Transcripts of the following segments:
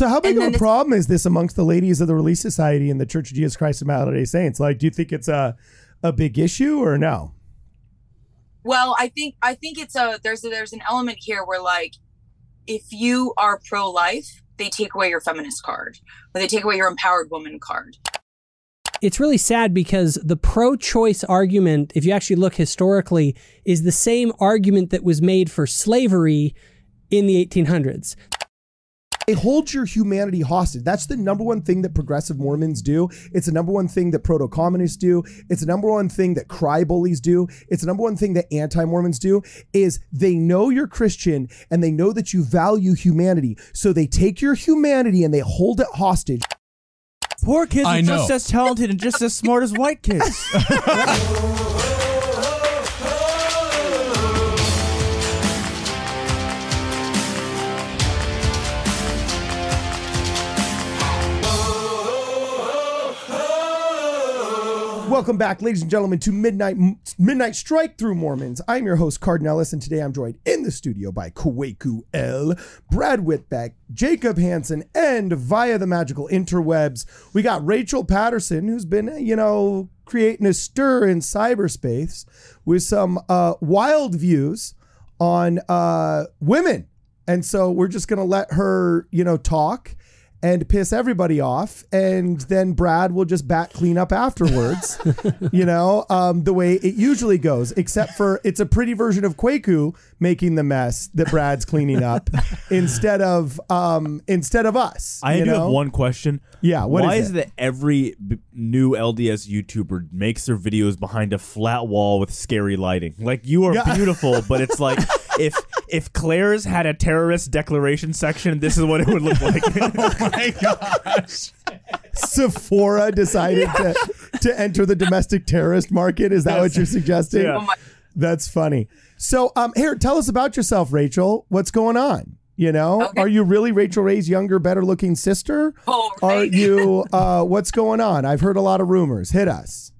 So how big And of a this- problem is this amongst the ladies of the Relief Society and the Church of Jesus Christ of Latter-day Saints? Like, do you think it's a a big issue or no? Well, I think I think it's a there's a, there's an element here where like if you are pro life, they take away your feminist card, or they take away your empowered woman card. it's really sad because the pro choice argument, if you actually look historically, is the same argument that was made for slavery in the 1800s. They hold your humanity hostage. That's the number one thing that progressive Mormons do. It's the number one thing that proto communists do. It's the number one thing that cry bullies do. It's the number one thing that anti Mormons do. Is they know you're Christian and they know that you value humanity, so they take your humanity and they hold it hostage. Poor kids I are know. just as talented and just as smart as white kids. Welcome back, ladies and gentlemen, to Midnight Midnight Strike Through Mormons. I'm your host, Cardon Ellis, and today I'm joined in the studio by Kwaku El, Brad Whitbeck, Jacob Hansen, and via the magical interwebs, we got Rachel Patterson, who's been, you know, creating a stir in cyberspace with some uh, wild views on uh, women. And so we're just going to let her, you know, talk and piss everybody off. And then Brad will just bat clean up afterwards, you know, um, the way it usually goes, except for it's a pretty version of Kwaku making the mess that Brad's cleaning up instead of um, instead of us. I you do know? have one question. Yeah, what Why is is it? that every b- new LDS YouTuber makes their videos behind a flat wall with scary lighting? Like you are beautiful, but it's like if if Claire's had a terrorist declaration section, this is what it would look like. oh my gosh. Sephora decided to, to enter the domestic terrorist market. Is that what you're suggesting? Yeah. Oh my That's funny. So, um, here, tell us about yourself, Rachel. What's going on? You know, Okay. are you really Rachael Ray's younger, better looking sister? Oh, Are you, uh, what's going on? I've heard a lot of rumors. Hit us.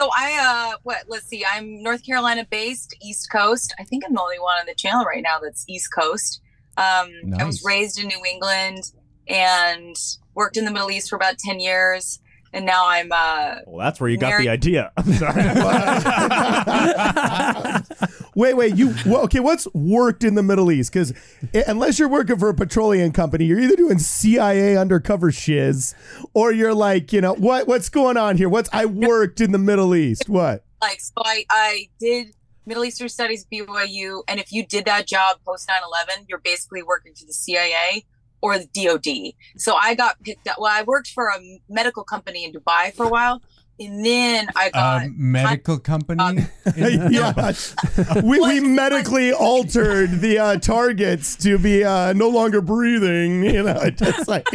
So I uh what let's see, I'm North Carolina based, East Coast. I think I'm the only one on the channel right now that's East Coast. Um I was raised in New England and worked in the Middle East for about 10 years and now I'm uh well, that's where you got Mary- the idea. I'm sorry. Wait, wait, you, well, okay, what's worked in the Middle East? Because unless you're working for a petroleum company, you're either doing CIA undercover shiz or you're like, you know, what, what's going on here? What's, I worked in the Middle East. What? like so I I did Middle Eastern Studies BYU and if you did that job post 9/11, you're basically working for the CIA or the DOD. So I got picked up well I worked for a medical company in Dubai for a while and then I got Um, medical company. yeah, we, we medically altered the uh, targets to be uh, no longer breathing. You know, just like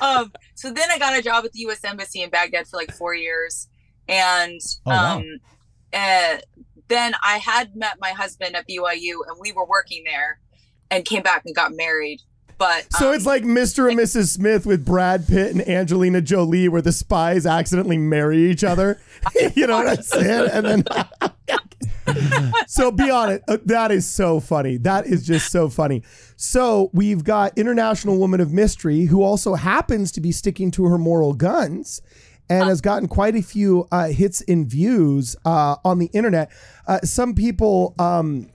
um, so then I got a job at the U.S. Embassy in Baghdad for like four years, and Oh, wow. um, uh, then I had met my husband at BYU, and we were working there, and came back and got married. But so. um, It's like Mr. and Mrs. Smith with Brad Pitt and Angelina Jolie, where the spies accidentally marry each other. you know what I'm saying? And then. so be honest, uh, that is so funny. That is just so funny. So we've got international woman of mystery who also happens to be sticking to her moral guns and has gotten quite a few uh, hits and views uh, on the internet. Uh, some people um,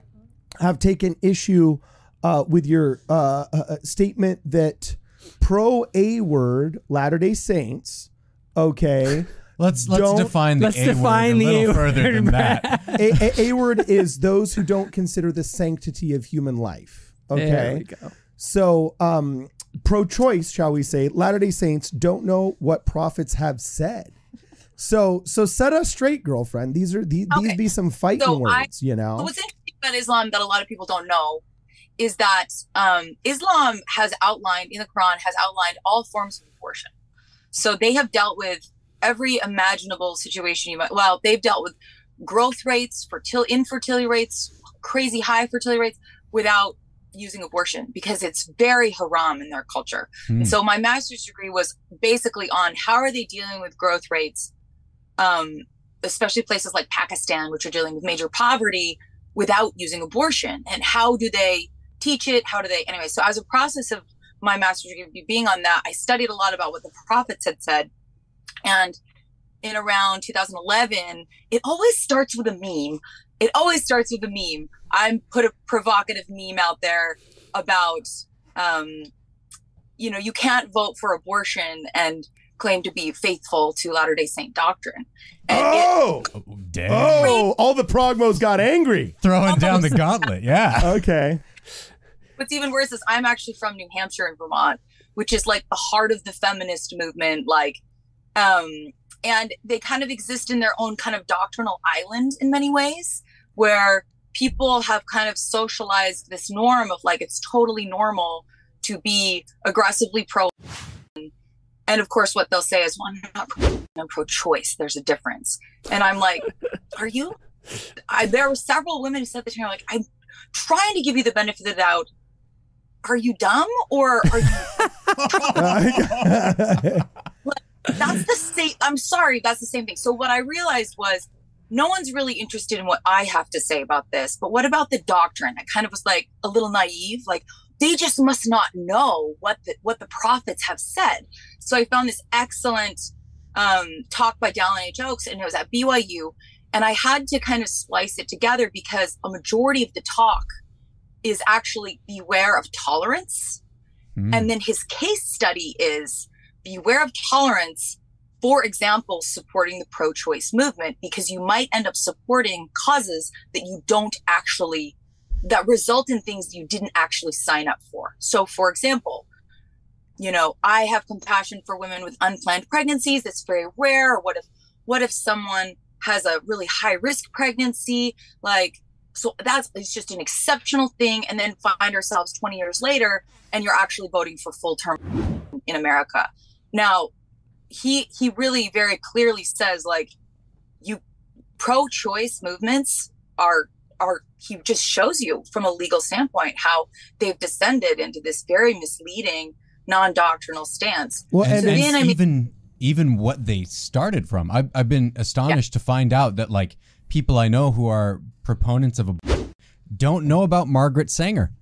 have taken issue uh, with your uh, uh, uh, statement that pro A word Latter Day Saints. Okay. Let's let's Don't- define the Let's A define word a little A further word, than that. A, a, a word is those who don't consider the sanctity of human life. There we Okay. go. So, um, pro choice, shall we say, Latter day Saints don't know what prophets have said. So, so set us straight, girlfriend. These are these, these be some fighting So I- words, you So know? what's interesting about Islam that a lot of people don't know is that um, Islam has outlined in the Quran has outlined all forms of abortion. So they have dealt with every imaginable situation you might. Well, they've dealt with growth rates, fertility, infertility rates, crazy high fertility rates without using abortion because it's very haram in their culture. And so my master's degree was basically on how are they dealing with growth rates, um, especially places like Pakistan, which are dealing with major poverty without using abortion, and how do they teach it? How do they anyway? So as a process of my master's degree being on that, I studied a lot about what the prophets had said. And in around 2011, it always starts with a meme. It always starts with a meme. I put a provocative meme out there about, um, you know, you can't vote for abortion and claim to be faithful to Latter day Saint doctrine. And it, Oh, Oh, dang. oh, all the progmos got angry. Throwing down the gauntlet. Yeah. Okay. What's even worse is I'm actually from New Hampshire and Vermont, which is like the heart of the feminist movement. Like, um, and they kind of exist in their own kind of doctrinal island in many ways, where people have kind of socialized this norm of like it's totally normal to be aggressively pro. And of course, what they'll say is, "Well, I'm not pro- I'm pro-choice. There's a difference." And I'm like, "Are you?" I, there were several women who said this to me. Like, I'm trying to give you the benefit of the doubt. Are you dumb or are you that's the same i'm sorry that's the same thing. So what i realized was no one's really interested in what i have to say about this but what about the doctrine? I kind of was like a little naive like they just must not know what the what the prophets have said. So i found this excellent um, talk by dallin h oaks and it was at byu and i had to kind of splice it together because a majority of the talk is actually beware of tolerance Hmm. and then his case study is beware of tolerance, for example, supporting the pro choice movement, because you might end up supporting causes that you don't actually, that result in things you didn't actually sign up for. So, for example, you know, I have compassion for women with unplanned pregnancies. That's very rare. Or what if, what if someone has a really high risk pregnancy? Like, so that's it's just an exceptional thing. And then find ourselves 20 years later and you're actually voting for full term in America. Now, he he really very clearly says like you pro-choice movements are are he just shows you from a legal standpoint how they've descended into this very misleading non-doctrinal stance. Well, and, and, then, I mean- even even what they started from. I've, I've been astonished to find out that like people I know who are proponents of a don't know about Margaret Sanger.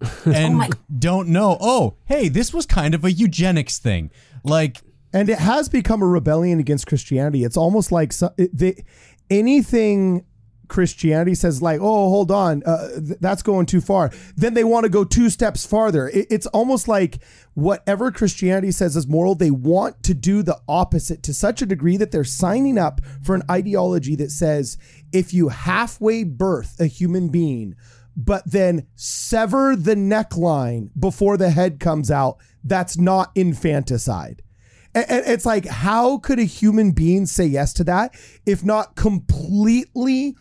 And oh my- don't know, oh, hey, this was kind of a eugenics thing. Like, and it has become a rebellion against Christianity. It's almost like so, it, they, anything Christianity says, like, oh, hold on, uh, th- that's going too far. Then they want to go two steps farther. It, it's almost like whatever Christianity says is moral, they want to do the opposite to such a degree that they're signing up for an ideology that says if you halfway birth a human being, but then sever the neckline before the head comes out, that's not infanticide. And it's like, how could a human being say yes to that if not completely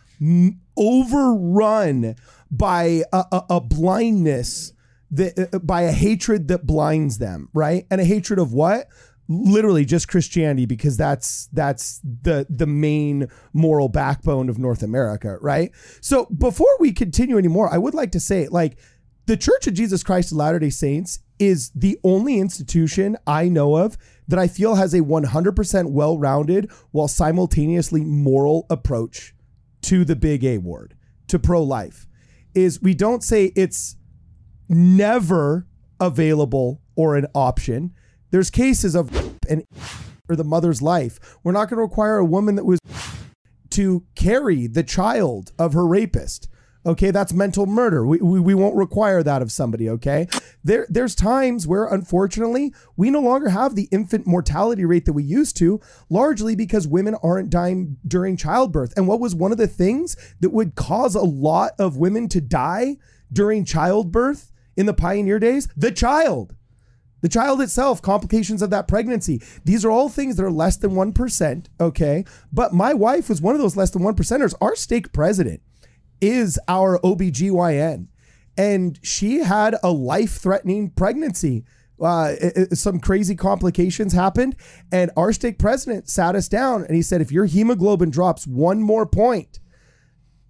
overrun by a, a, a blindness that uh, by a hatred that blinds them, right? And a hatred of what? Literally just Christianity, because that's that's the the main moral backbone of North America, right? So before we continue anymore, I would like to say, like, the Church of Jesus Christ of Latter day Saints is the only institution I know of that I feel has a 100% well rounded while simultaneously moral approach to the big A word, to pro life. Is we don't say it's never available or an option. There's cases of an or the mother's life. We're not going to require a woman that was to carry the child of her rapist. Okay, that's mental murder. We, we, we won't require that of somebody. Okay, there there's times where unfortunately we no longer have the infant mortality rate that we used to, largely because women aren't dying during childbirth. And what was one of the things that would cause a lot of women to die during childbirth in the pioneer days? The child. The child itself, complications of that pregnancy. These are all things that are less than 1%. Okay. But my wife was one of those less than 1%ers. Our stake president is our OBGYN. And she had a life threatening pregnancy. Uh, it- it- some crazy complications happened. And our stake president sat us down and he said, if your hemoglobin drops one more point,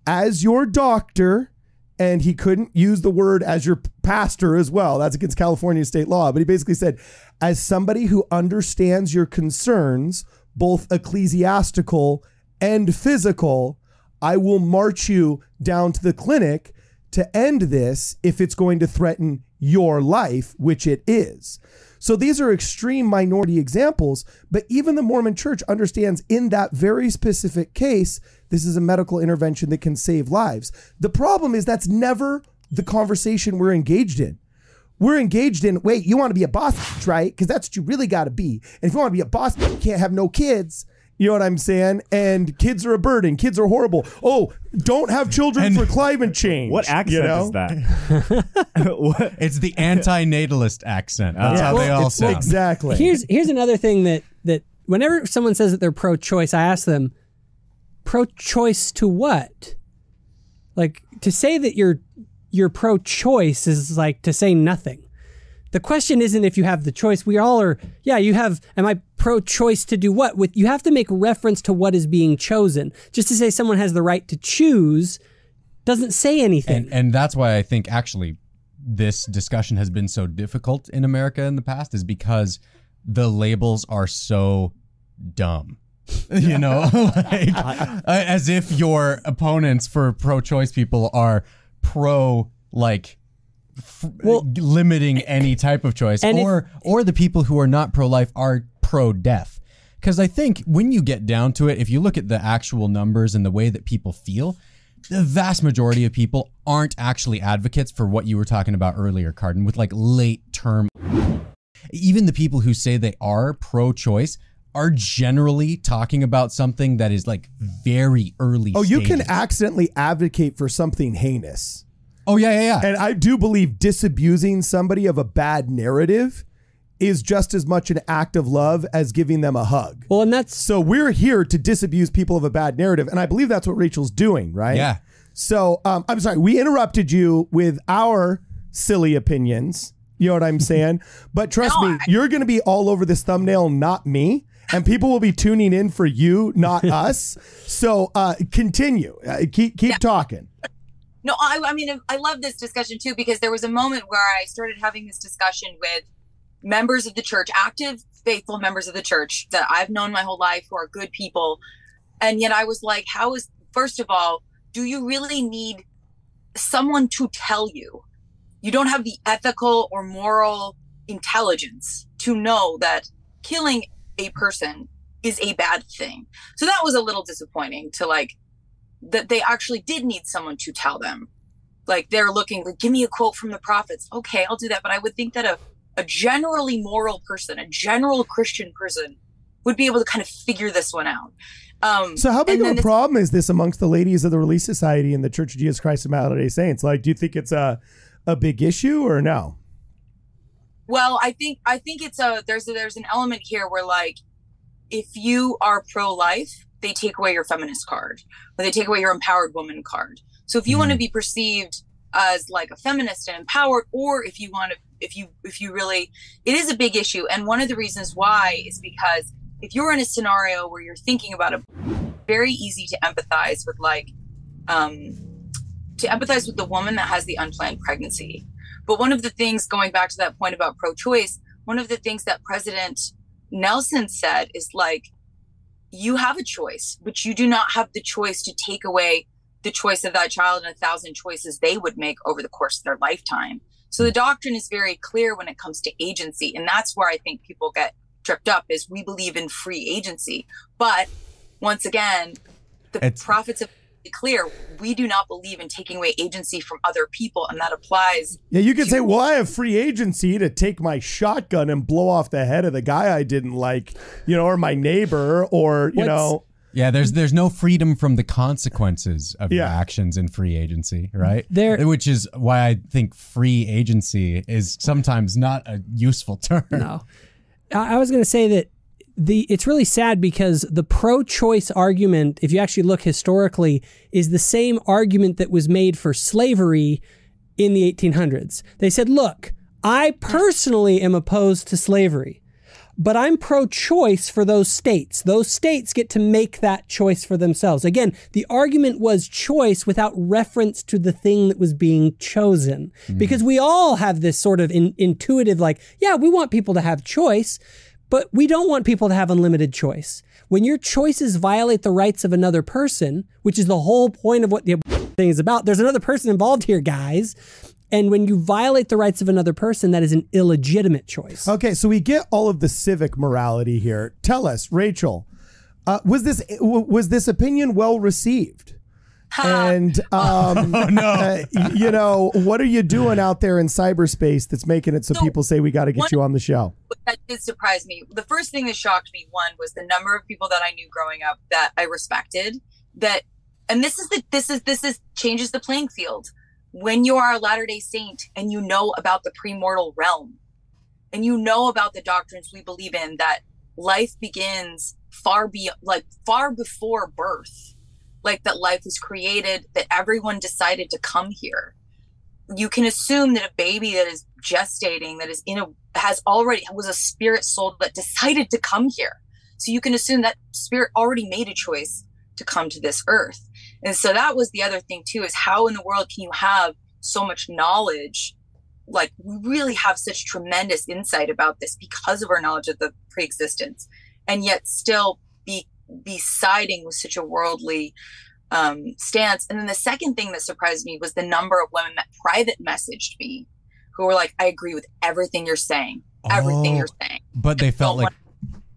as your doctor, and he couldn't use the word as your pastor as well. That's against California state law. But he basically said, as somebody who understands your concerns, both ecclesiastical and physical, I will march you down to the clinic to end this if it's going to threaten your life, which it is. So these are extreme minority examples, but even the Mormon church understands in that very specific case, this is a medical intervention that can save lives. The problem is that's never the conversation we're engaged in. We're engaged in, wait, you want to be a boss, right? Because that's what you really got to be. And if you want to be a boss, you can't have no kids. You know what I'm saying? And kids are a burden. Kids are horrible. Oh, don't have children And- for climate change. What accent you know? is that? what? It's the anti-natalist accent. That's Yeah. how they all sound. Exactly. Here's here's another thing that that whenever someone says that they're pro-choice, I ask them, pro-choice to what? Like to say that you're you're pro-choice is like to say nothing. The question isn't if you have the choice. We all are. Yeah, you have. Am I pro-choice to do what? With you have to make reference to what is being chosen. Just to say someone has the right to choose doesn't say anything. and and that's why I think actually this discussion has been so difficult in America in the past is because the labels are so dumb. you know, like, as if your opponents for pro-choice people are pro like f- Well- uh, limiting any type of choice And if- or or the people who are not pro-life are pro-death. Cuz I think when you get down to it if you look at the actual numbers and the way that people feel, the vast majority of people aren't actually advocates for what you were talking about earlier, Cardon, with like late term. Even the people who say they are pro choice are generally talking about something that is like very early. oh, you can accidentally advocate for something heinous. Oh, yeah, yeah, yeah. And I do believe disabusing somebody of a bad narrative is just as much an act of love as giving them a hug. well, and that's So we're here to disabuse people of a bad narrative, and I believe that's what Rachel's doing, right? Yeah. So um, I'm sorry, we interrupted you with our silly opinions. You know what I'm saying? But trust No, me, I- you're going to be all over this thumbnail, not me. And people will be tuning in for you, not us. So uh, continue. Uh, keep keep talking. No, I, I mean, I love this discussion too because there was a moment where I started having this discussion with members of the church, active, faithful members of the church that I've known my whole life who are good people. And yet I was like, how is, first of all, do you really need someone to tell you? You don't have the ethical or moral intelligence to know that killing a person is a bad thing. So that was a little disappointing to like, that they actually did need someone to tell them. Like they're looking, like, give me a quote from the prophets. Okay, I'll do that. But I would think that a, a generally moral person, a general Christian person, would be able to kind of figure this one out. Um, So how big of a this- problem is this amongst the ladies of the Relief Society and the Church of Jesus Christ of Latter-day Saints? Like, do you think it's a a big issue or no? Well, I think I think it's a there's a, there's an element here where like if you are pro life, they take away your feminist card, or they take away your empowered woman card. So if you want to be perceived as like a feminist and empowered, or if you want to, if you if you really, it is a big issue. And one of the reasons why is because if you're in a scenario where you're thinking about it, very easy to empathize with like um to empathize with the woman that has the unplanned pregnancy. But one of the things, going back to that point about pro choice, one of the things that President Nelson said is like, you have a choice, but you do not have the choice to take away the choice of that child and a thousand choices they would make over the course of their lifetime. So the doctrine is very clear when it comes to agency. And that's where I think people get tripped up is we believe in free agency. But once again, the It's- prophets made it clear we do not believe in taking away agency from other people. And that applies Yeah, you could say, well, I have free agency to take my shotgun and blow off the head of the guy I didn't like, you know, or my neighbor, or you What's- know, Yeah, there's there's no freedom from the consequences of your actions in free agency, right? There- which is why I think free agency is sometimes not a useful term. No, I, I was going to say that the it's really sad because the pro-choice argument, if you actually look historically, is the same argument that was made for slavery in the 1800s. They said, "Look, I personally am opposed to slavery." But I'm pro choice for those states. Those states get to make that choice for themselves. Again, the argument was choice without reference to the thing that was being chosen. Hmm. Because we all have this sort of in, intuitive, like, yeah, we want people to have choice, but we don't want people to have unlimited choice. When your choices violate the rights of another person, which is the whole point of what the thing is about. There's another person involved here, guys. And when you violate the rights of another person, that is an illegitimate choice. Okay, so we get all of the civic morality here. Tell us, Rachel, uh, was this was this opinion well received? And um, uh, you know, what are you doing out there in cyberspace that's making it so So, people say we got to get one- you on the show? that did surprise me. The first thing that shocked me, one, was the number of people that I knew growing up that I respected. That, and this is the this is this is changes the playing field. When you are a Latter Day Saint and you know about the premortal realm, and you know about the doctrines we believe in, that life begins far be like far before birth, like that life was created, that everyone decided to come here. You can assume that a baby that is gestating that is in a has already was a spirit soul that decided to come here. So you can assume that spirit already made a choice to come to this earth. And so that was the other thing too is how in the world can you have so much knowledge? Like we really have such tremendous insight about this because of our knowledge of the pre-existence and yet still be be siding with such a worldly um, stance. And then the second thing that surprised me was the number of women that private messaged me who were like, I agree with everything you're saying, everything Oh, you're saying. But they felt like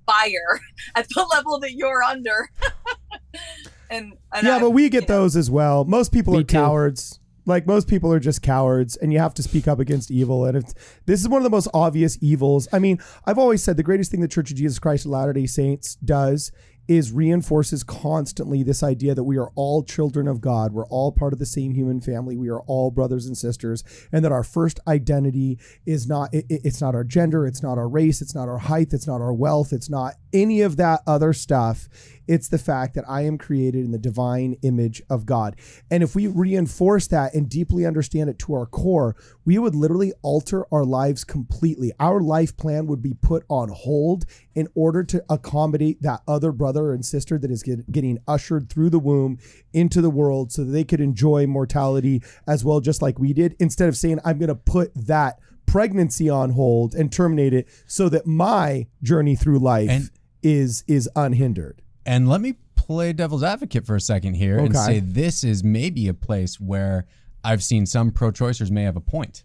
Fire at the level that you're under. and, and yeah, I- but we get you know, those as well. Most people Me are too. cowards. Like most people are just cowards, and you have to speak up against evil. And if this is one of the most obvious evils, I mean, I've always said the greatest thing the Church of Jesus Christ of Latter Day Saints does is reinforces constantly this idea that we are all children of God. We're all part of the same human family. We are all brothers and sisters, and that our first identity is not it, it- it's not our gender, it's not our race, it's not our height, it's not our wealth, it's not any of that other stuff. It's the fact that I am created in the divine image of God. And if we reinforce that and deeply understand it to our core, we would literally alter our lives completely. Our life plan would be put on hold in order to accommodate that other brother and sister that is get, getting ushered through the womb into the world so that they could enjoy mortality as well, just like we did, instead of saying, I'm going to put that pregnancy on hold and terminate it so that my journey through life And- is is unhindered. And let me play devil's advocate for a second here and say this is maybe a place where I've seen some pro choicers may have a point.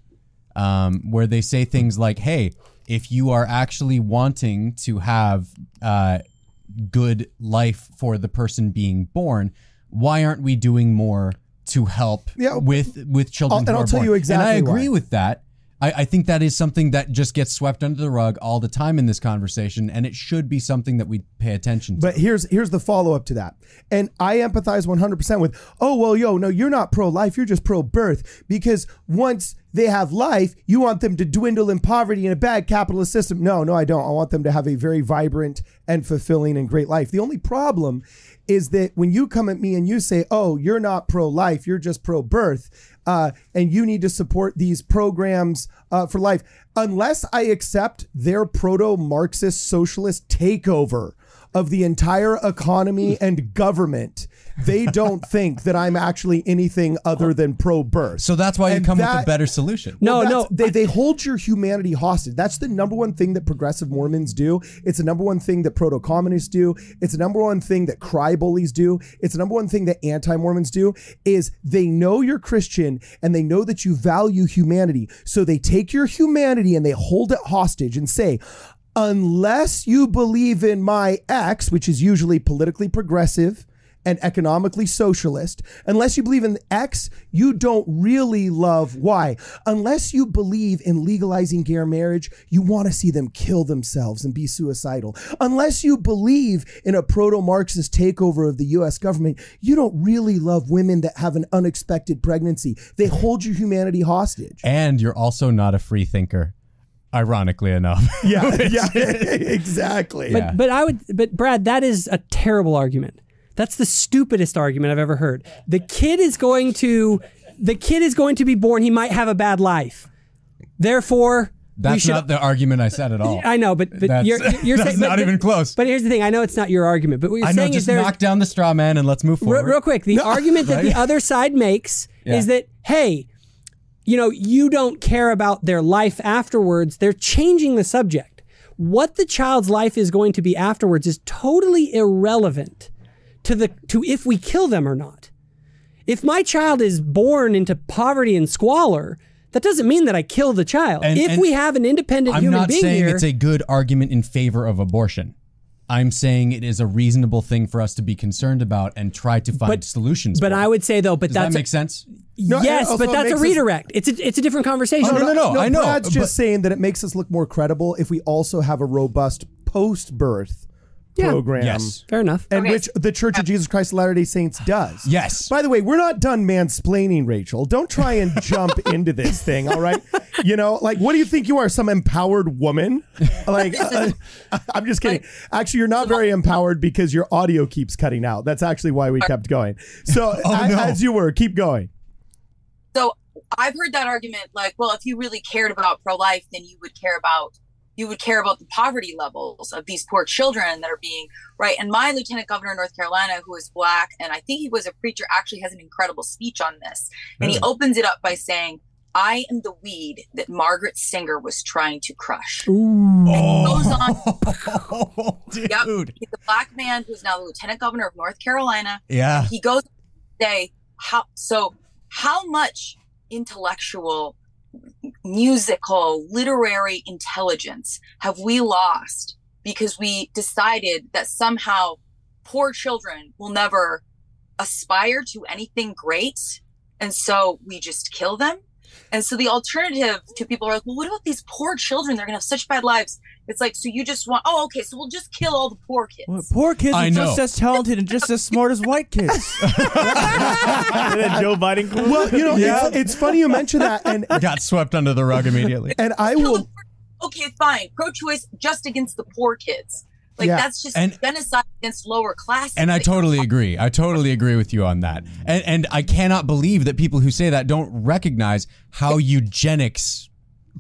Um, where they say things like, hey, if you are actually wanting to have uh, good life for the person being born, why aren't we doing more to help Yeah. with with children? I'll- and I'll tell born? you exactly And I agree why. with that. I, I think that is something that just gets swept under the rug all the time in this conversation, and it should be something that we pay attention to. But here's here's the follow up to that. And I empathize 100% with, "Oh, well, yo, no, you're not pro life, you're just pro birth because once they have life, you want them to dwindle in poverty in a bad capitalist system." No, no, I don't. I want them to have a very vibrant and fulfilling and great life. The only problem is that when you come at me and you say, "Oh, you're not pro life, you're just pro birth," uh, and you need to support these programs uh, for life, unless I accept their proto Marxist socialist takeover of the entire economy and government, they don't think that I'm actually anything other than pro birth. So that's why you And come with a better solution. No, Well, no. that's- They, they hold your humanity hostage. That's the number one thing that progressive Mormons do. It's the number one thing that proto communists do. It's the number one thing that cry bullies do. It's the number one thing that anti Mormons do. Is they know you're Christian and they know that you value humanity. So they take your humanity and they hold it hostage and say, unless you believe in my X, which is usually politically progressive and economically socialist. Unless you believe in X, you don't really love Y. Unless you believe in legalizing gay marriage, you want to see them kill themselves and be suicidal. Unless you believe in a proto Marxist takeover of the US government, you don't really love women that have an unexpected pregnancy. They hold your humanity hostage. And you're also not a free thinker, ironically enough. Yeah, yeah, exactly. But Yeah. but I would but Brad, that is a terrible argument. That's the stupidest argument I've ever heard. The kid is going to the kid is going to be born. He might have a bad life. Therefore, That's should. not the argument I said at all. I know, but but That's, you're you're that's saying not but, even close. But here's the thing. I know it's not your argument, but what you're I know, saying is just there's knock down the straw man and let's move forward. real quick. The argument that the other side makes Yeah. is that hey, you know, you don't care about their life afterwards. They're changing the subject. What the child's life is going to be afterwards is totally irrelevant to the to if we kill them or not. If my child is born into poverty and squalor, that doesn't mean that I kill the child. And- if and we have an independent I'm human not being saying here, it's a good argument in favor of abortion. I'm saying it is a reasonable thing for us to be concerned about and try to find But- solutions. but for. I would say though, but does that's that a- sense? No, yes, but that's a makes us- redirect. It's a it's a different conversation. Oh, no, no, no. I know, Brad's just but- saying that it makes us look more credible if we also have a robust post-birth Yeah. program. Yes. Fair enough. And Okay. which the Church of Jesus Christ of Latter-day Saints does. Yes. By the way, we're not done mansplaining, Rachel. Don't try and jump into this thing, all right? You know, like, what do you think you are, some empowered woman? Like, uh, I'm just kidding. Actually, you're not very empowered because your audio keeps cutting out. That's actually why we kept going. So, Oh, a- no. as you were, keep going. So I've heard that argument like, well, if you really cared about pro life, then you would care about you would care about the poverty levels of these poor children that are being right. And my lieutenant governor of North Carolina, who is black, and I think he was a preacher, actually has an incredible speech on this. And he opens it up by saying, I am the weed that Margaret Sanger was trying to crush. Ooh. goes Oh, dude. Yep. He's a black man who's now the lieutenant governor of North Carolina. Yeah. he goes to say how so how much intellectual musical literary intelligence have we lost because we decided that somehow poor children will never aspire to anything great and so we just kill them? And so the alternative to people are like well what about these poor children? They're going to have such bad lives it's like so you just want oh okay so we'll just kill all the poor kids Well, poor kids I are just as talented and just as smart as white kids. Isn't Joe Biden quote? Well, you know, it's, it's funny you mention that. And, Got swept under the rug immediately. and I kill will. poor- okay fine pro-choice just against the poor kids like Yeah. that's just And- genocide against lower classes And I totally agree. I totally agree with you on that. And and I cannot believe that people who say that don't recognize how eugenics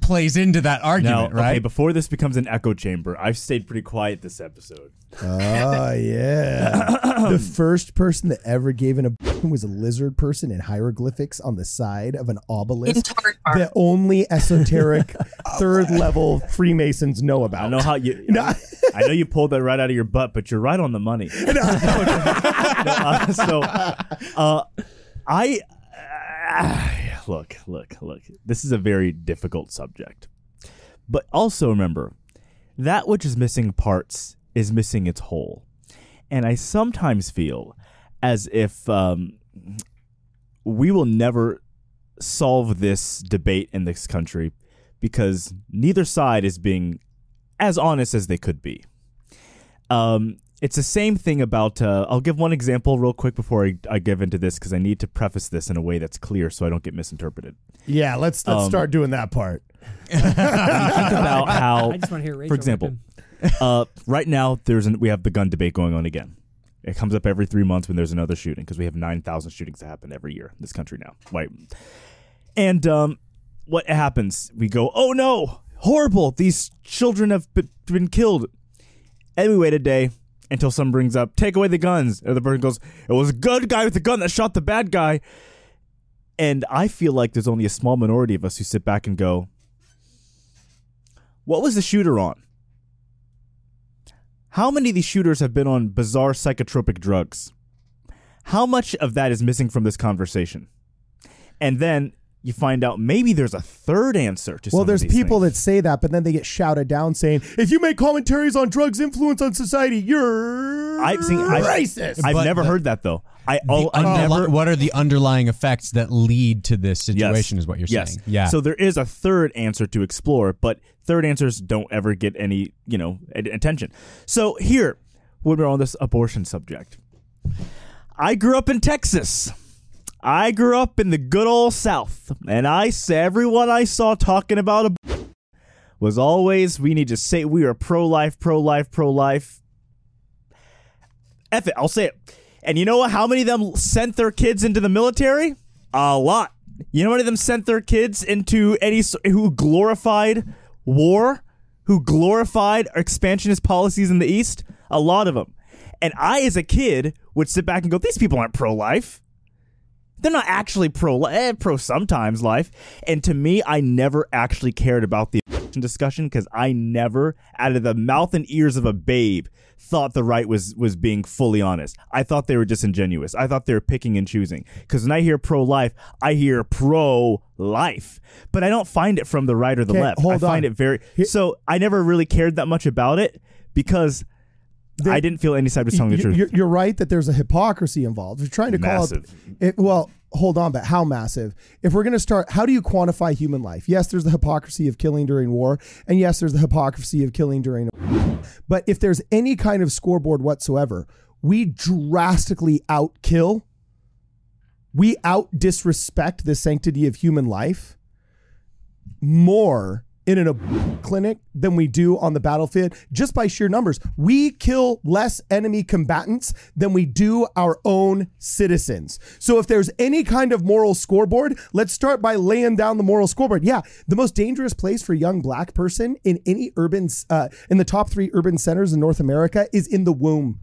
plays into that Now, argument, okay, before this becomes an echo chamber, I've stayed pretty quiet this episode. Oh, yeah. the first person that ever gave an abortion was a lizard person in hieroglyphics on the side of an obelisk Tartar. that only esoteric third level Freemasons know about. I know how you. No. I know you pulled that right out of your butt, but you're right on the money. No, uh, so, uh, I uh, look, look, look. This is a very difficult subject, but also remember that which is missing parts is missing its whole, and I sometimes feel as if um, we will never solve this debate in this country because neither side is being as honest as they could be. Um, it's the same thing about. Uh, I'll give one example real quick before I, I give into this because I need to preface this in a way that's clear so I don't get misinterpreted. Yeah, let's let's Um, start doing that part. Think about how, I just want to hear Rachel. for example, uh, right now there's an, we have the gun debate going on again. It comes up every three months when there's another shooting because we have nine thousand shootings that happen every year in this country now. Right, and um, what happens? We go, oh no, horrible! These children have been killed. And we wait a day until someone brings up, take away the guns. And the person goes, it was a good guy with the gun that shot the bad guy. And I feel like there's only a small minority of us who sit back and go, what was the shooter on? How many of these shooters have been on bizarre psychotropic drugs? How much of that is missing from this conversation? And then you find out maybe there's a third answer to some Well, of there's these people things. that say that, but then they get shouted down saying, "If you make commentaries on drugs' influence on society, you're I've seen- I've- racist." I've But never the- heard that though. I The oh, I underli- never what are the underlying effects that lead to this situation? Yes. Is what you're yes. saying? Yeah. So there is a third answer to explore, but third answers don't ever get any, you know, attention. So here, when we're on this abortion subject, I grew up in Texas. I grew up in the good old South, and I everyone I saw talking about ab- was always we need to say we are pro life, pro life, pro life. F it, I'll say it. And you know what? How many of them sent their kids into the military? A lot. You know how many of them sent their kids into any who glorified war, who glorified expansionist policies in the East? A lot of them. And I, as a kid, would sit back and go, "These people aren't pro-life. They're not actually pro eh, pro sometimes life." And to me, I never actually cared about the discussion because I never, out of the mouth and ears of a babe, thought the right was was being fully honest. I thought they were disingenuous. I thought they were picking and choosing. Because when I hear pro life, I hear pro life, but I don't find it from the right or the Okay, left. hold I find on. it very. So I never really cared that much about it because. I didn't feel any side was telling the truth. You're, you're right that there's a hypocrisy involved. You're trying to call it, it. Well, hold on, but how massive? If we're going to start, how do you quantify human life? Yes, there's the hypocrisy of killing during war, and yes, there's the hypocrisy of killing during. But if there's any kind of scoreboard whatsoever, we drastically outkill. We out disrespect the sanctity of human life more in an ab- clinic than we do on the battlefield just by sheer numbers. We kill less enemy combatants than we do our own citizens. So if there's any kind of moral scoreboard, let's start by laying down the moral scoreboard. Yeah, the most dangerous place for a young black person in any urban uh, in the top 3 urban centers in North America is in the womb.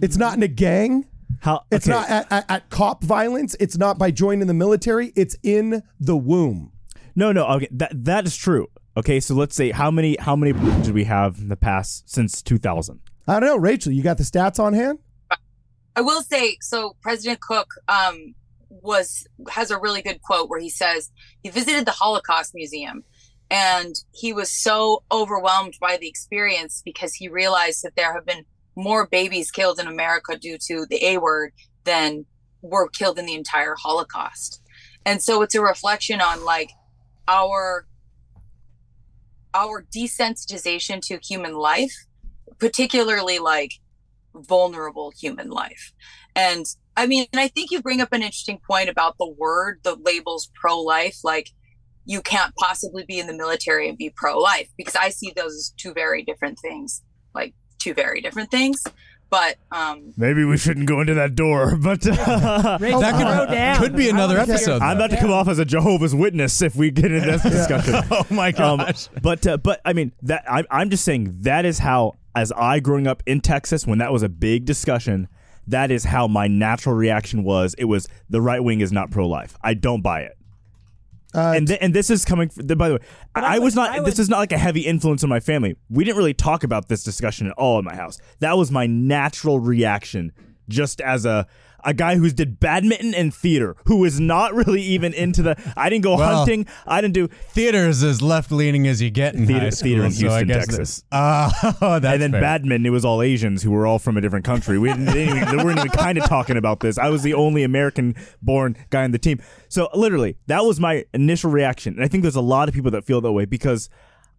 It's not in a gang. How It's not at, at, at cop violence. It's not by joining the military. It's in the womb. No, no, okay, that that is true. Okay, so let's say how many how many did we have in the past since 2000? I don't know, Rachel. You got the stats on hand? I will say so. President Cook um, was has a really good quote where he says he visited the Holocaust Museum, and he was so overwhelmed by the experience because he realized that there have been more babies killed in America due to the A word than were killed in the entire Holocaust, and so it's a reflection on like our our desensitization to human life, particularly like vulnerable human life. And I mean, I think you bring up an interesting point about the word, the labels pro life. Like, you can't possibly be in the military and be pro life because I see those as two very different things, like, two very different things. But, um, Maybe we shouldn't go into that door, but uh, That could- throw down. could be I another wanna episode. I'm about to come off as a Jehovah's Witness if we get into this discussion. oh my Um, gosh. but uh, but I mean that I'm I'm just saying that is how as I growing up in Texas when that was a big discussion. That is how my natural reaction was. It was the right wing is not pro life. I don't buy it. Uh, and th- and this is coming. From, by the way, I, I was would- not. I this would- is not like a heavy influence on my family. We didn't really talk about this discussion at all in my house. That was my natural reaction, just as a a guy who's did badminton and theater, who is not really even into the. I didn't go Well- hunting. I didn't do. Theater is as left leaning as you get in Theater- high school. theater in so I Houston, guess Texas. that- Oh, and then fair. badminton, it was all Asians who were all from a different country. We didn't, they, didn't even, they weren't even kind of talking about this. I was the only American-born guy on the team. So literally, that was my initial reaction, and I think there's a lot of people that feel that way because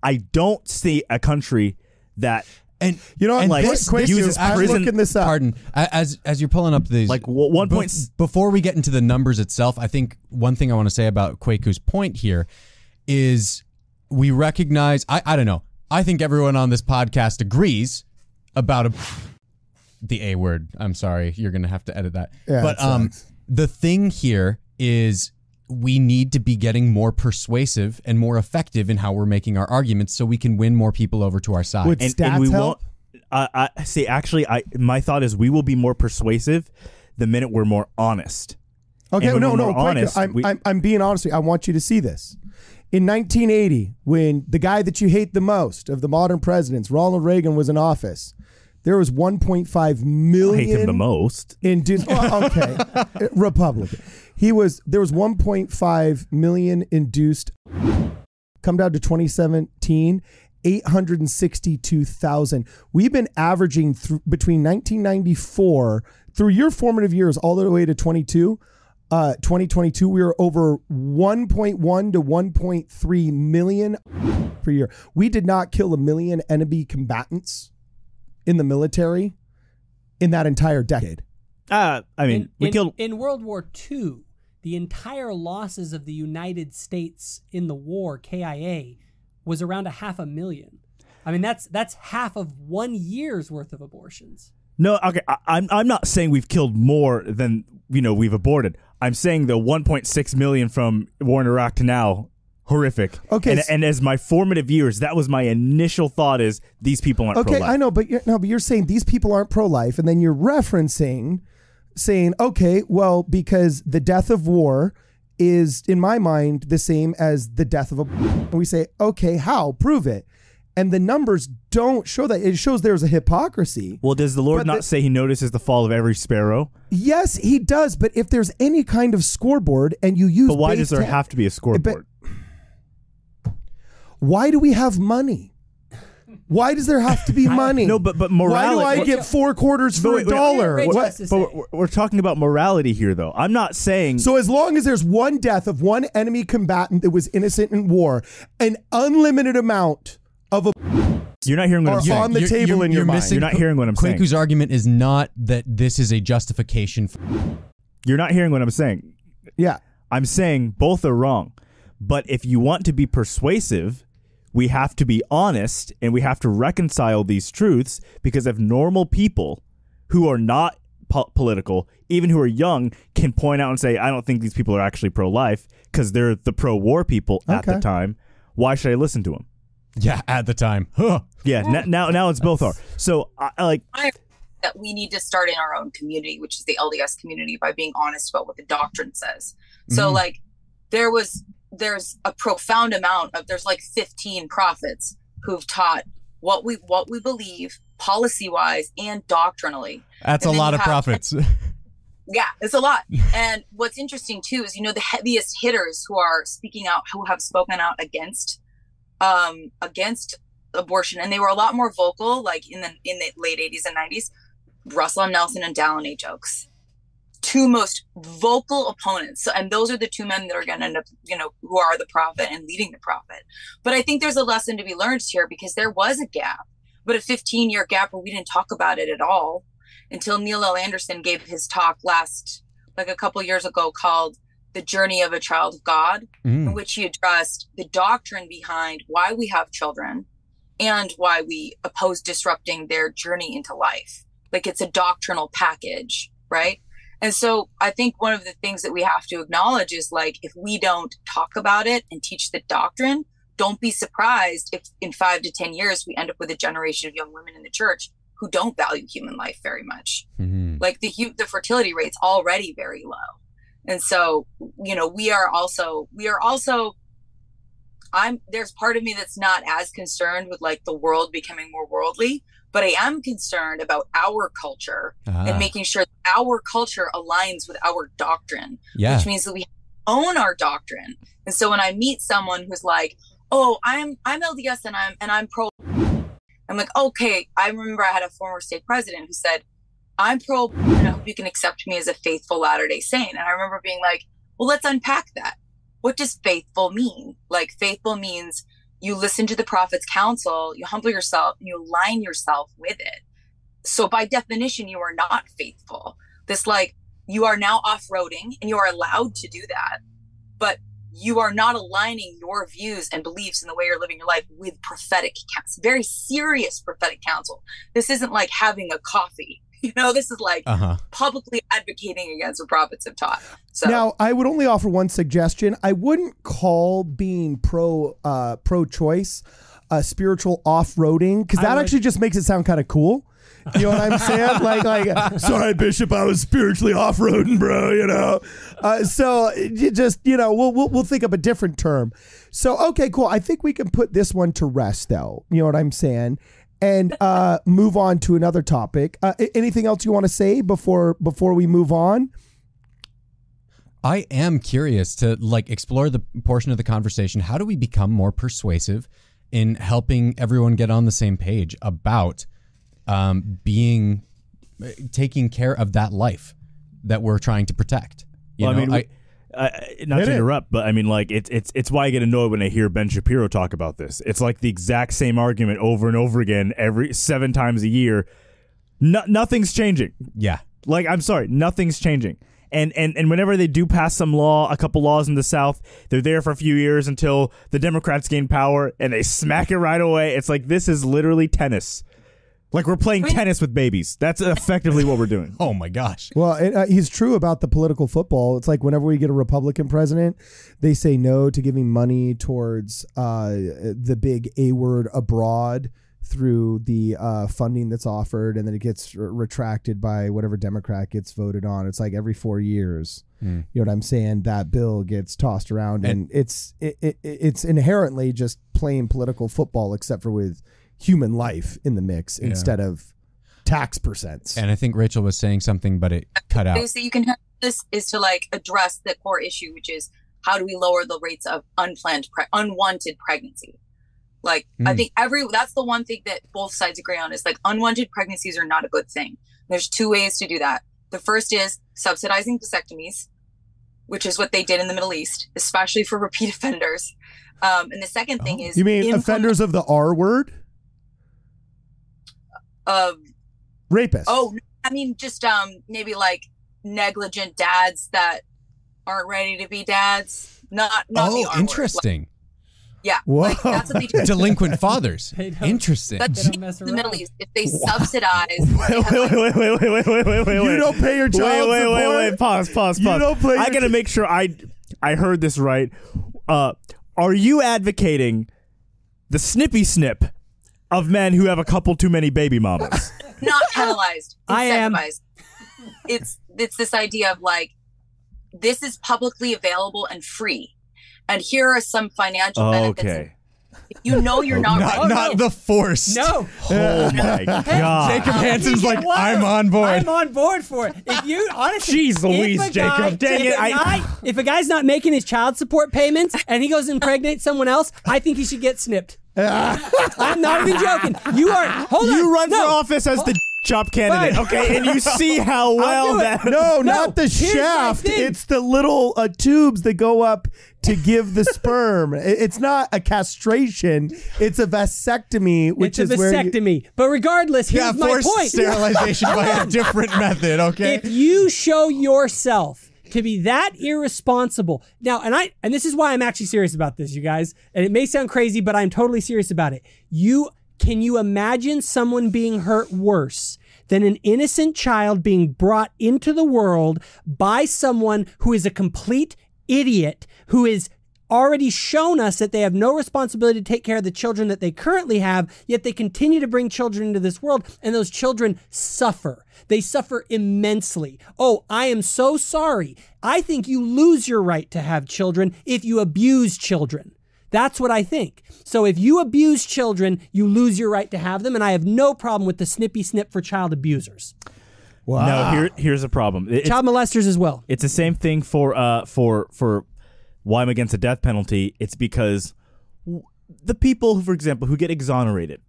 I don't see a country that And you know what? and like, this- quick, this uses is I'm prison- looking this up. Pardon. As as you're pulling up these, Like, one point before we get into the numbers itself, I think one thing I want to say about Kwaku's point here is we recognize. I I don't know. I think everyone on this podcast agrees about a, the A word. I'm sorry, you're gonna have to edit that. Yeah, but it um, the thing here is we need to be getting more persuasive and more effective in how we're making our arguments so we can win more people over to our side. Would and, stats and we help? won't. Uh, I see. Actually, I my thought is we will be more persuasive the minute we're more honest. Okay, And no, no, honest, I'm, we- I'm, I'm being honest with you. I want you to see this. In 1980, when the guy that you hate the most of the modern presidents, Ronald Reagan, was in office, there was 1.5 million. I hate him the most. induced. well, okay, Republican. He was there was 1.5 million induced. Come down to 2017, 862,000. We've been averaging through between 1994 through your formative years all the way to 22. Uh, 2022, we were over 1.1 to 1.3 million per year. We did not kill a million enemy combatants in the military in that entire decade. Uh, I mean, in, we in- killed. in World War II. The entire losses of the United States in the war, KIA, was around a half a million. I mean, that's that's half of one year's worth of abortions. No, okay. I, I'm I'm not saying we've killed more than you know we've aborted. I'm saying the 1.6 million from war in Iraq to now horrific. Okay, and, and as my formative years, that was my initial thought: is these people aren't Okay, pro-life. I know, but you're, no, but you're saying these people aren't pro-life, and then you're referencing saying, okay, well, because the death of war is, in my mind, the same as the death of a. And we say, okay, how? Prove it. And the numbers don't show that. It shows there's a hypocrisy. Well, does the Lord But not the- say He notices the fall of every sparrow? Yes, he does. But if there's any kind of scoreboard and you use, But why does there 10 have to be a scoreboard? Why do we have money? Why does there have to be money? no, but but morality. why do I what- get four quarters for wait, a wait, dollar? Rich What- but we're, we're talking about morality here, though. I'm not saying. So as long as there's one death of one enemy combatant that was innocent in war, an unlimited amount of a you're not hearing what I'm saying. on the table in your mind. You're not hearing what I'm saying. Kwaku's argument is not that this is a justification. For, You're not hearing what I'm saying. yeah. I'm saying both are wrong. But if you want to be persuasive, we have to be honest and we have to reconcile these truths because if normal people who are not po- political, even who are young, can point out and say, I don't think these people are actually pro life because they're the pro war people at the time, why should I listen to them? yeah, at the time. Huh. Yeah, n- now now it's both are. So I, I like that we need to start in our own community, which is the LDS community, by being honest about what the doctrine says. So, Mhm. like, there was there's a profound amount of there's like 15 prophets who've taught what we what we believe policy wise and doctrinally. That's And a lot of have- prophets. Yeah, it's a lot. and what's interesting too is you know the heaviest hitters who are speaking out, who have spoken out against um against abortion, and they were a lot more vocal, like in the in the late 80s and 90s. Russell. Nelson and Dallin H. Oaks, two most vocal opponents, So- and those are the two men that are going to end up, you know, who are the prophet and leading the prophet. But I think there's a lesson to be learned here because there was a gap, but a 15 year gap where we didn't talk about it at all until Neil L. Andersen gave his talk last, like a couple years ago, called "The Journey of a Child of God." in Mm. which he addressed the doctrine behind why we have children and why we oppose disrupting their journey into life. Like it's a doctrinal package, right? And so I think one of the things that we have to acknowledge is like if we don't talk about it and teach the doctrine, don't be surprised if in five to 10 years we end up with a generation of young women in the church who don't value human life very much Mhm. like the the fertility rate's already very low and so you know we are also we are also i'm there's part of me that's not as concerned with like the world becoming more worldly but i am concerned about our culture Ah, and making sure that our culture aligns with our doctrine yeah. which means that we own our doctrine. And so when I meet someone who's like, "Oh, I'm I'm LDS and I'm and I'm pro," I'm like, "Okay." I remember I had a former stake president who said, "I'm pro, and I hope you can accept me as a faithful Latter Day Saint." And I remember being like, "Well, let's unpack that. What does faithful mean? Like, faithful means." You listen to the prophet's counsel, you humble yourself, and you align yourself with it. So, by definition, you are not faithful. This, like, you are now off-roading and you are allowed to do that but you are not aligning your views and beliefs in the way you're living your life with prophetic counsel very serious prophetic counsel this isn't like having a coffee you know this is like Uh huh. publicly advocating against what prophets have taught so Now, I would only offer one suggestion. I wouldn't call being pro uh, pro choice uh, spiritual off roading because that would- actually just makes it sound kind of cool. You know what I'm saying? like, like, sorry, Bishop, I was spiritually off roading, bro. You know, uh, so you just, you know, we'll, we'll we'll think of a different term. So, okay, cool. I think we can put this one to rest, though. You know what I'm saying? And uh, move on to another topic. Uh, anything else you want to say before before we move on? I am curious to like explore the portion of the conversation. How do we become more persuasive in helping everyone get on the same page about um, being taking care of that life that we're trying to protect? You Well, know, I mean, I, not Hit to it. interrupt, but I mean, like it's it's it's why I get annoyed when I hear Ben Shapiro talk about this. It's like the exact same argument over and over again every seven times a year. No, nothing's changing. yeah, Like I'm sorry, nothing's changing. And, and and whenever they do pass some law, a couple laws in the South, they're there for a few years until the Democrats gain power and they smack it right away. It's like this is literally tennis. Like we're playing Wait. tennis with babies. That's effectively what we're doing. Oh my gosh. Well, it, uh, he's true about the political football. It's like whenever we get a Republican president, they say no to giving money towards uh, the big A word abroad through the uh, funding that's offered, and then it gets r- retracted by whatever Democrat gets voted on. It's like every four years. Hmm. You know what I'm saying? That bill gets tossed around, and, it's it, it, it's inherently just playing political football, except for with human life in the mix instead of tax percents. And I think Rachel was saying something, but it cut out. ways that you can have this is to like address the core issue, which is how do we lower the rates of unplanned, pre- unwanted pregnancy? Like, I Mm. think every that's the one thing that both sides agree on is like unwanted pregnancies are not a good thing. There's two ways to do that. The first is subsidizing vasectomies, which is what they did in the Middle East, especially for repeat offenders. Um, and the second thing is you mean implement- offenders of the R word? Of Rapists. Oh, I mean, just um, maybe like negligent dads that aren't ready to be dads. Not, not Oh, R interesting. Like, yeah, Whoa. like that's what they do. Delinquent fathers. They don't- Interesting. That's They don't mess the Middle. East. If they subsidize, Wait, they wait, like, wait, wait, wait, wait, wait, wait, wait, you don't pay your child wait, support. wait, wait. Pause, pause, You don't pay I gotta make sure I I heard this right. Uh, are you advocating the snippy snip of men who have a couple too many baby mamas? not penalized. I am. It's it's this idea of like this is publicly available and free, and here are some financial benefits. okay. If you know you're not, not ready. not the force. No. Oh my god. Jacob Hansen's like, Wow. I'm on board. I'm on board for it. If you honestly, Jeez Louise, a guy- Jacob. Dang it, a I- guy- if a guy's not making his child support payments and he goes and impregnates someone else, I think he should get snipped. I'm not even joking. You are. Hold on. You run no. for office as the chop candidate, Fine. okay? And you see how well that. No, not the shaft. It's the little uh, tubes that go up to give the sperm. It's not a castration. It's a vasectomy, which It's a is where you, vasectomy. but regardless, here's yeah, my point. sterilization by a different method, okay? if you show yourself to be that irresponsible now and i and this is why i'm actually serious about this you guys and it may sound crazy but i'm totally serious about it you can you imagine someone being hurt worse than an innocent child being brought into the world by someone who is a complete idiot who is already shown us that they have no responsibility to take care of the children that they currently have, yet they continue to bring children into this world, and those children suffer. They suffer immensely. Oh, I am so sorry. I think you lose your right to have children if you abuse children. That's what I think. So if you abuse children, you lose your right to have them, and I have no problem with the snippy snip for child abusers, No, here, here's a problem. It- It's, child molesters as well. it's the same thing for uh for for why I'm against the death penalty. It's because the people, who, for example, who get exonerated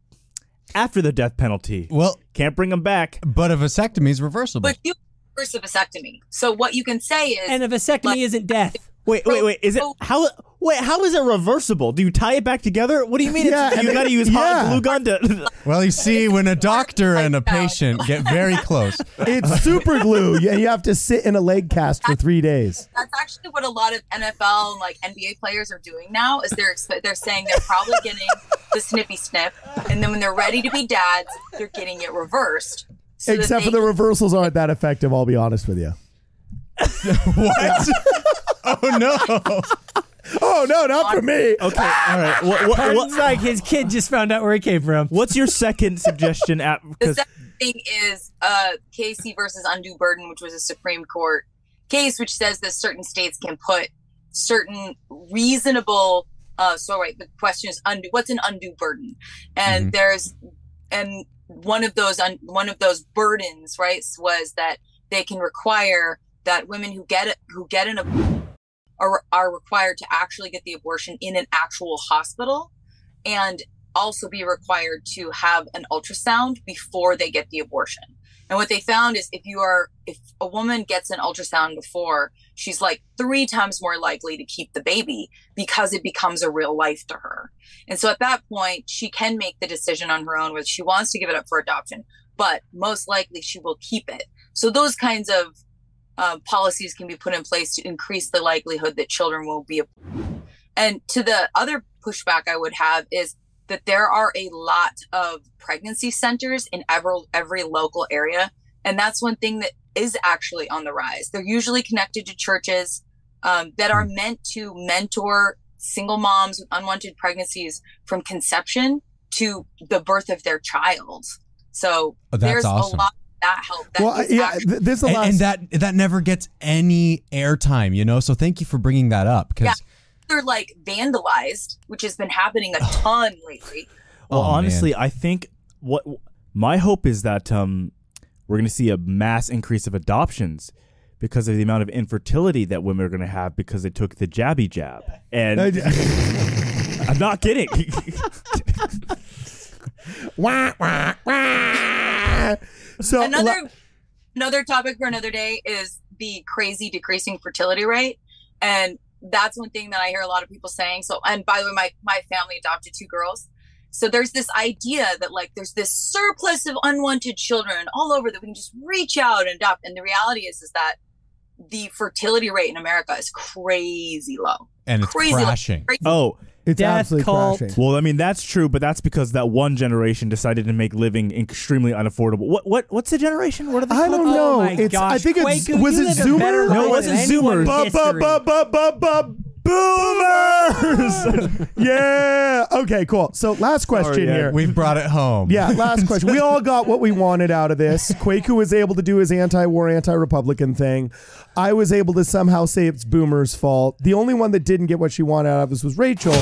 after the death penalty well, can't bring them back. but a vasectomy is reversible. but you reverse a vasectomy. So what you can say is, And a vasectomy Like- isn't death. Wait, wait, wait. Is it Oh. how? Wait, how is it reversible? Do you tie it back together? What do you mean? Yeah, it's, you got to it- use hot yeah. glue gun to. well, you see, when a doctor and a patient get very close, it's super glue, and you have to sit in a leg cast for three days. that's actually what a lot of NFL and like NBA players are doing now. Is they're they're saying they're probably getting the snippy snip, and then when they're ready to be dads, they're getting it reversed. so Except they for the reversals aren't that effective. I'll be honest with you. what? oh no! Oh no, not for me. okay, all right. What, what, It's what, like his kid just found out where he came from. what's your second suggestion? At The because second thing is uh, Casey versus undue burden, which was a Supreme Court case, which says that certain states can put certain reasonable. Uh, so right, the question is undue. What's an undue burden? And there's, and one of those un, one of those burdens, right, was that they can require that women who get it who get an are are required to actually get the abortion in an actual hospital, and also be required to have an ultrasound before they get the abortion. And what they found is if you are if a woman gets an ultrasound before, she's like 3 times more likely to keep the baby because it becomes a real life to her. And so at that point, she can make the decision on her own whether she wants to give it up for adoption, but most likely she will keep it. So those kinds of uh, policies can be put in place to increase the likelihood that children will be. And to the other pushback I would have is that there are a lot of pregnancy centers in every every local area, and that's one thing that is actually on the rise. They're usually connected to churches um, that are meant to mentor single moms with unwanted pregnancies from conception to the birth of their child. So Oh, that's there's awesome. a lot that help. That well, yeah, actually- th- this is the and, and that that never gets any airtime, you know. So thank you for bringing that up because Yeah. they're like vandalized, which has been happening a ton lately. Well, Oh, honestly, I think what my hope is that um, we're going to see a mass increase of adoptions because of the amount of infertility that women are going to have because they took the jabby jab. And I'm not kidding. Wah, wah, wah. So another another topic for another day is the crazy decreasing fertility rate. And that's one thing that i hear a lot of people saying. So and by the way my my family adopted two girls. So there's this idea that like there's this surplus of unwanted children all over that we can just reach out and adopt. And the reality is is that the fertility rate in america is crazy low. And it's crazy, like, crashing. crazy. oh, it's Death absolutely cult. crashing. well, I mean that's true, but that's because that one generation decided to make living extremely unaffordable. What what what's the generation? What are they I called? don't Oh know. my It's I gosh, think it's was you it live a better Zoomer? life No, it wasn't than anyone in Zoomers. history. Boomers. yeah. Okay. Cool. So last question Sorry, Ed. here. We've brought it home. Yeah, last question. We all got what we wanted out of this. Kwaku was able to do his anti-war, anti-Republican thing. I was able to somehow say it's Boomer's fault. The only one that didn't get what she wanted out of this was Rachel.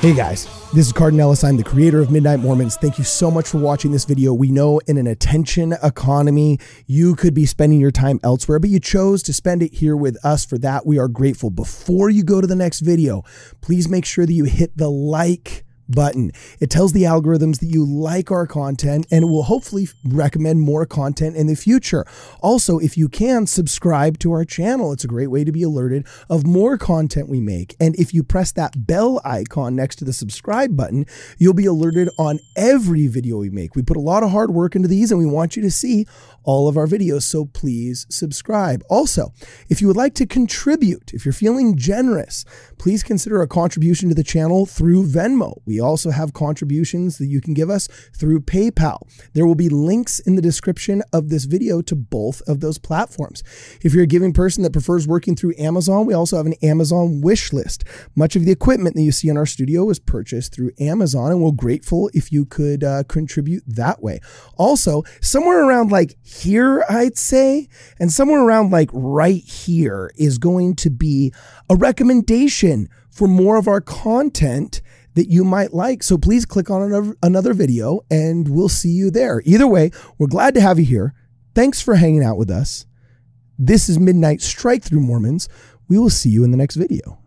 Hey guys, this is Cardon Ellis. I'm the creator of Midnight Mormons. Thank you so much for watching this video. We know in an attention economy, you could be spending your time elsewhere, but you chose to spend it here with us. For that, we are grateful. Before you go to the next video, please make sure that you hit the like button. It tells the algorithms that you like our content and it will hopefully recommend more content in the future. Also, if you can subscribe to our channel, it's a great way to be alerted of more content we make. And if you press that bell icon next to the subscribe button, you'll be alerted on every video we make. We put a lot of hard work into these and we want you to see all of our videos. So please subscribe. Also, if you would like to contribute, if you're feeling generous, please consider a contribution to the channel through Venmo. We also have contributions that you can give us through PayPal. There will be links in the description of this video to both of those platforms. If you're a giving person that prefers working through Amazon, we also have an Amazon wish list. Much of the equipment that you see in our studio is purchased through Amazon, and we're grateful if you could uh, contribute that way. Also, somewhere around like here, I'd say, and somewhere around like right here is going to be a recommendation for more of our content that you might like. So please click on another, video and we'll see you there. Either way, we're glad to have you here. Thanks for hanging out with us. This is Midnight Strike Through Mormons. We will see you in the next video.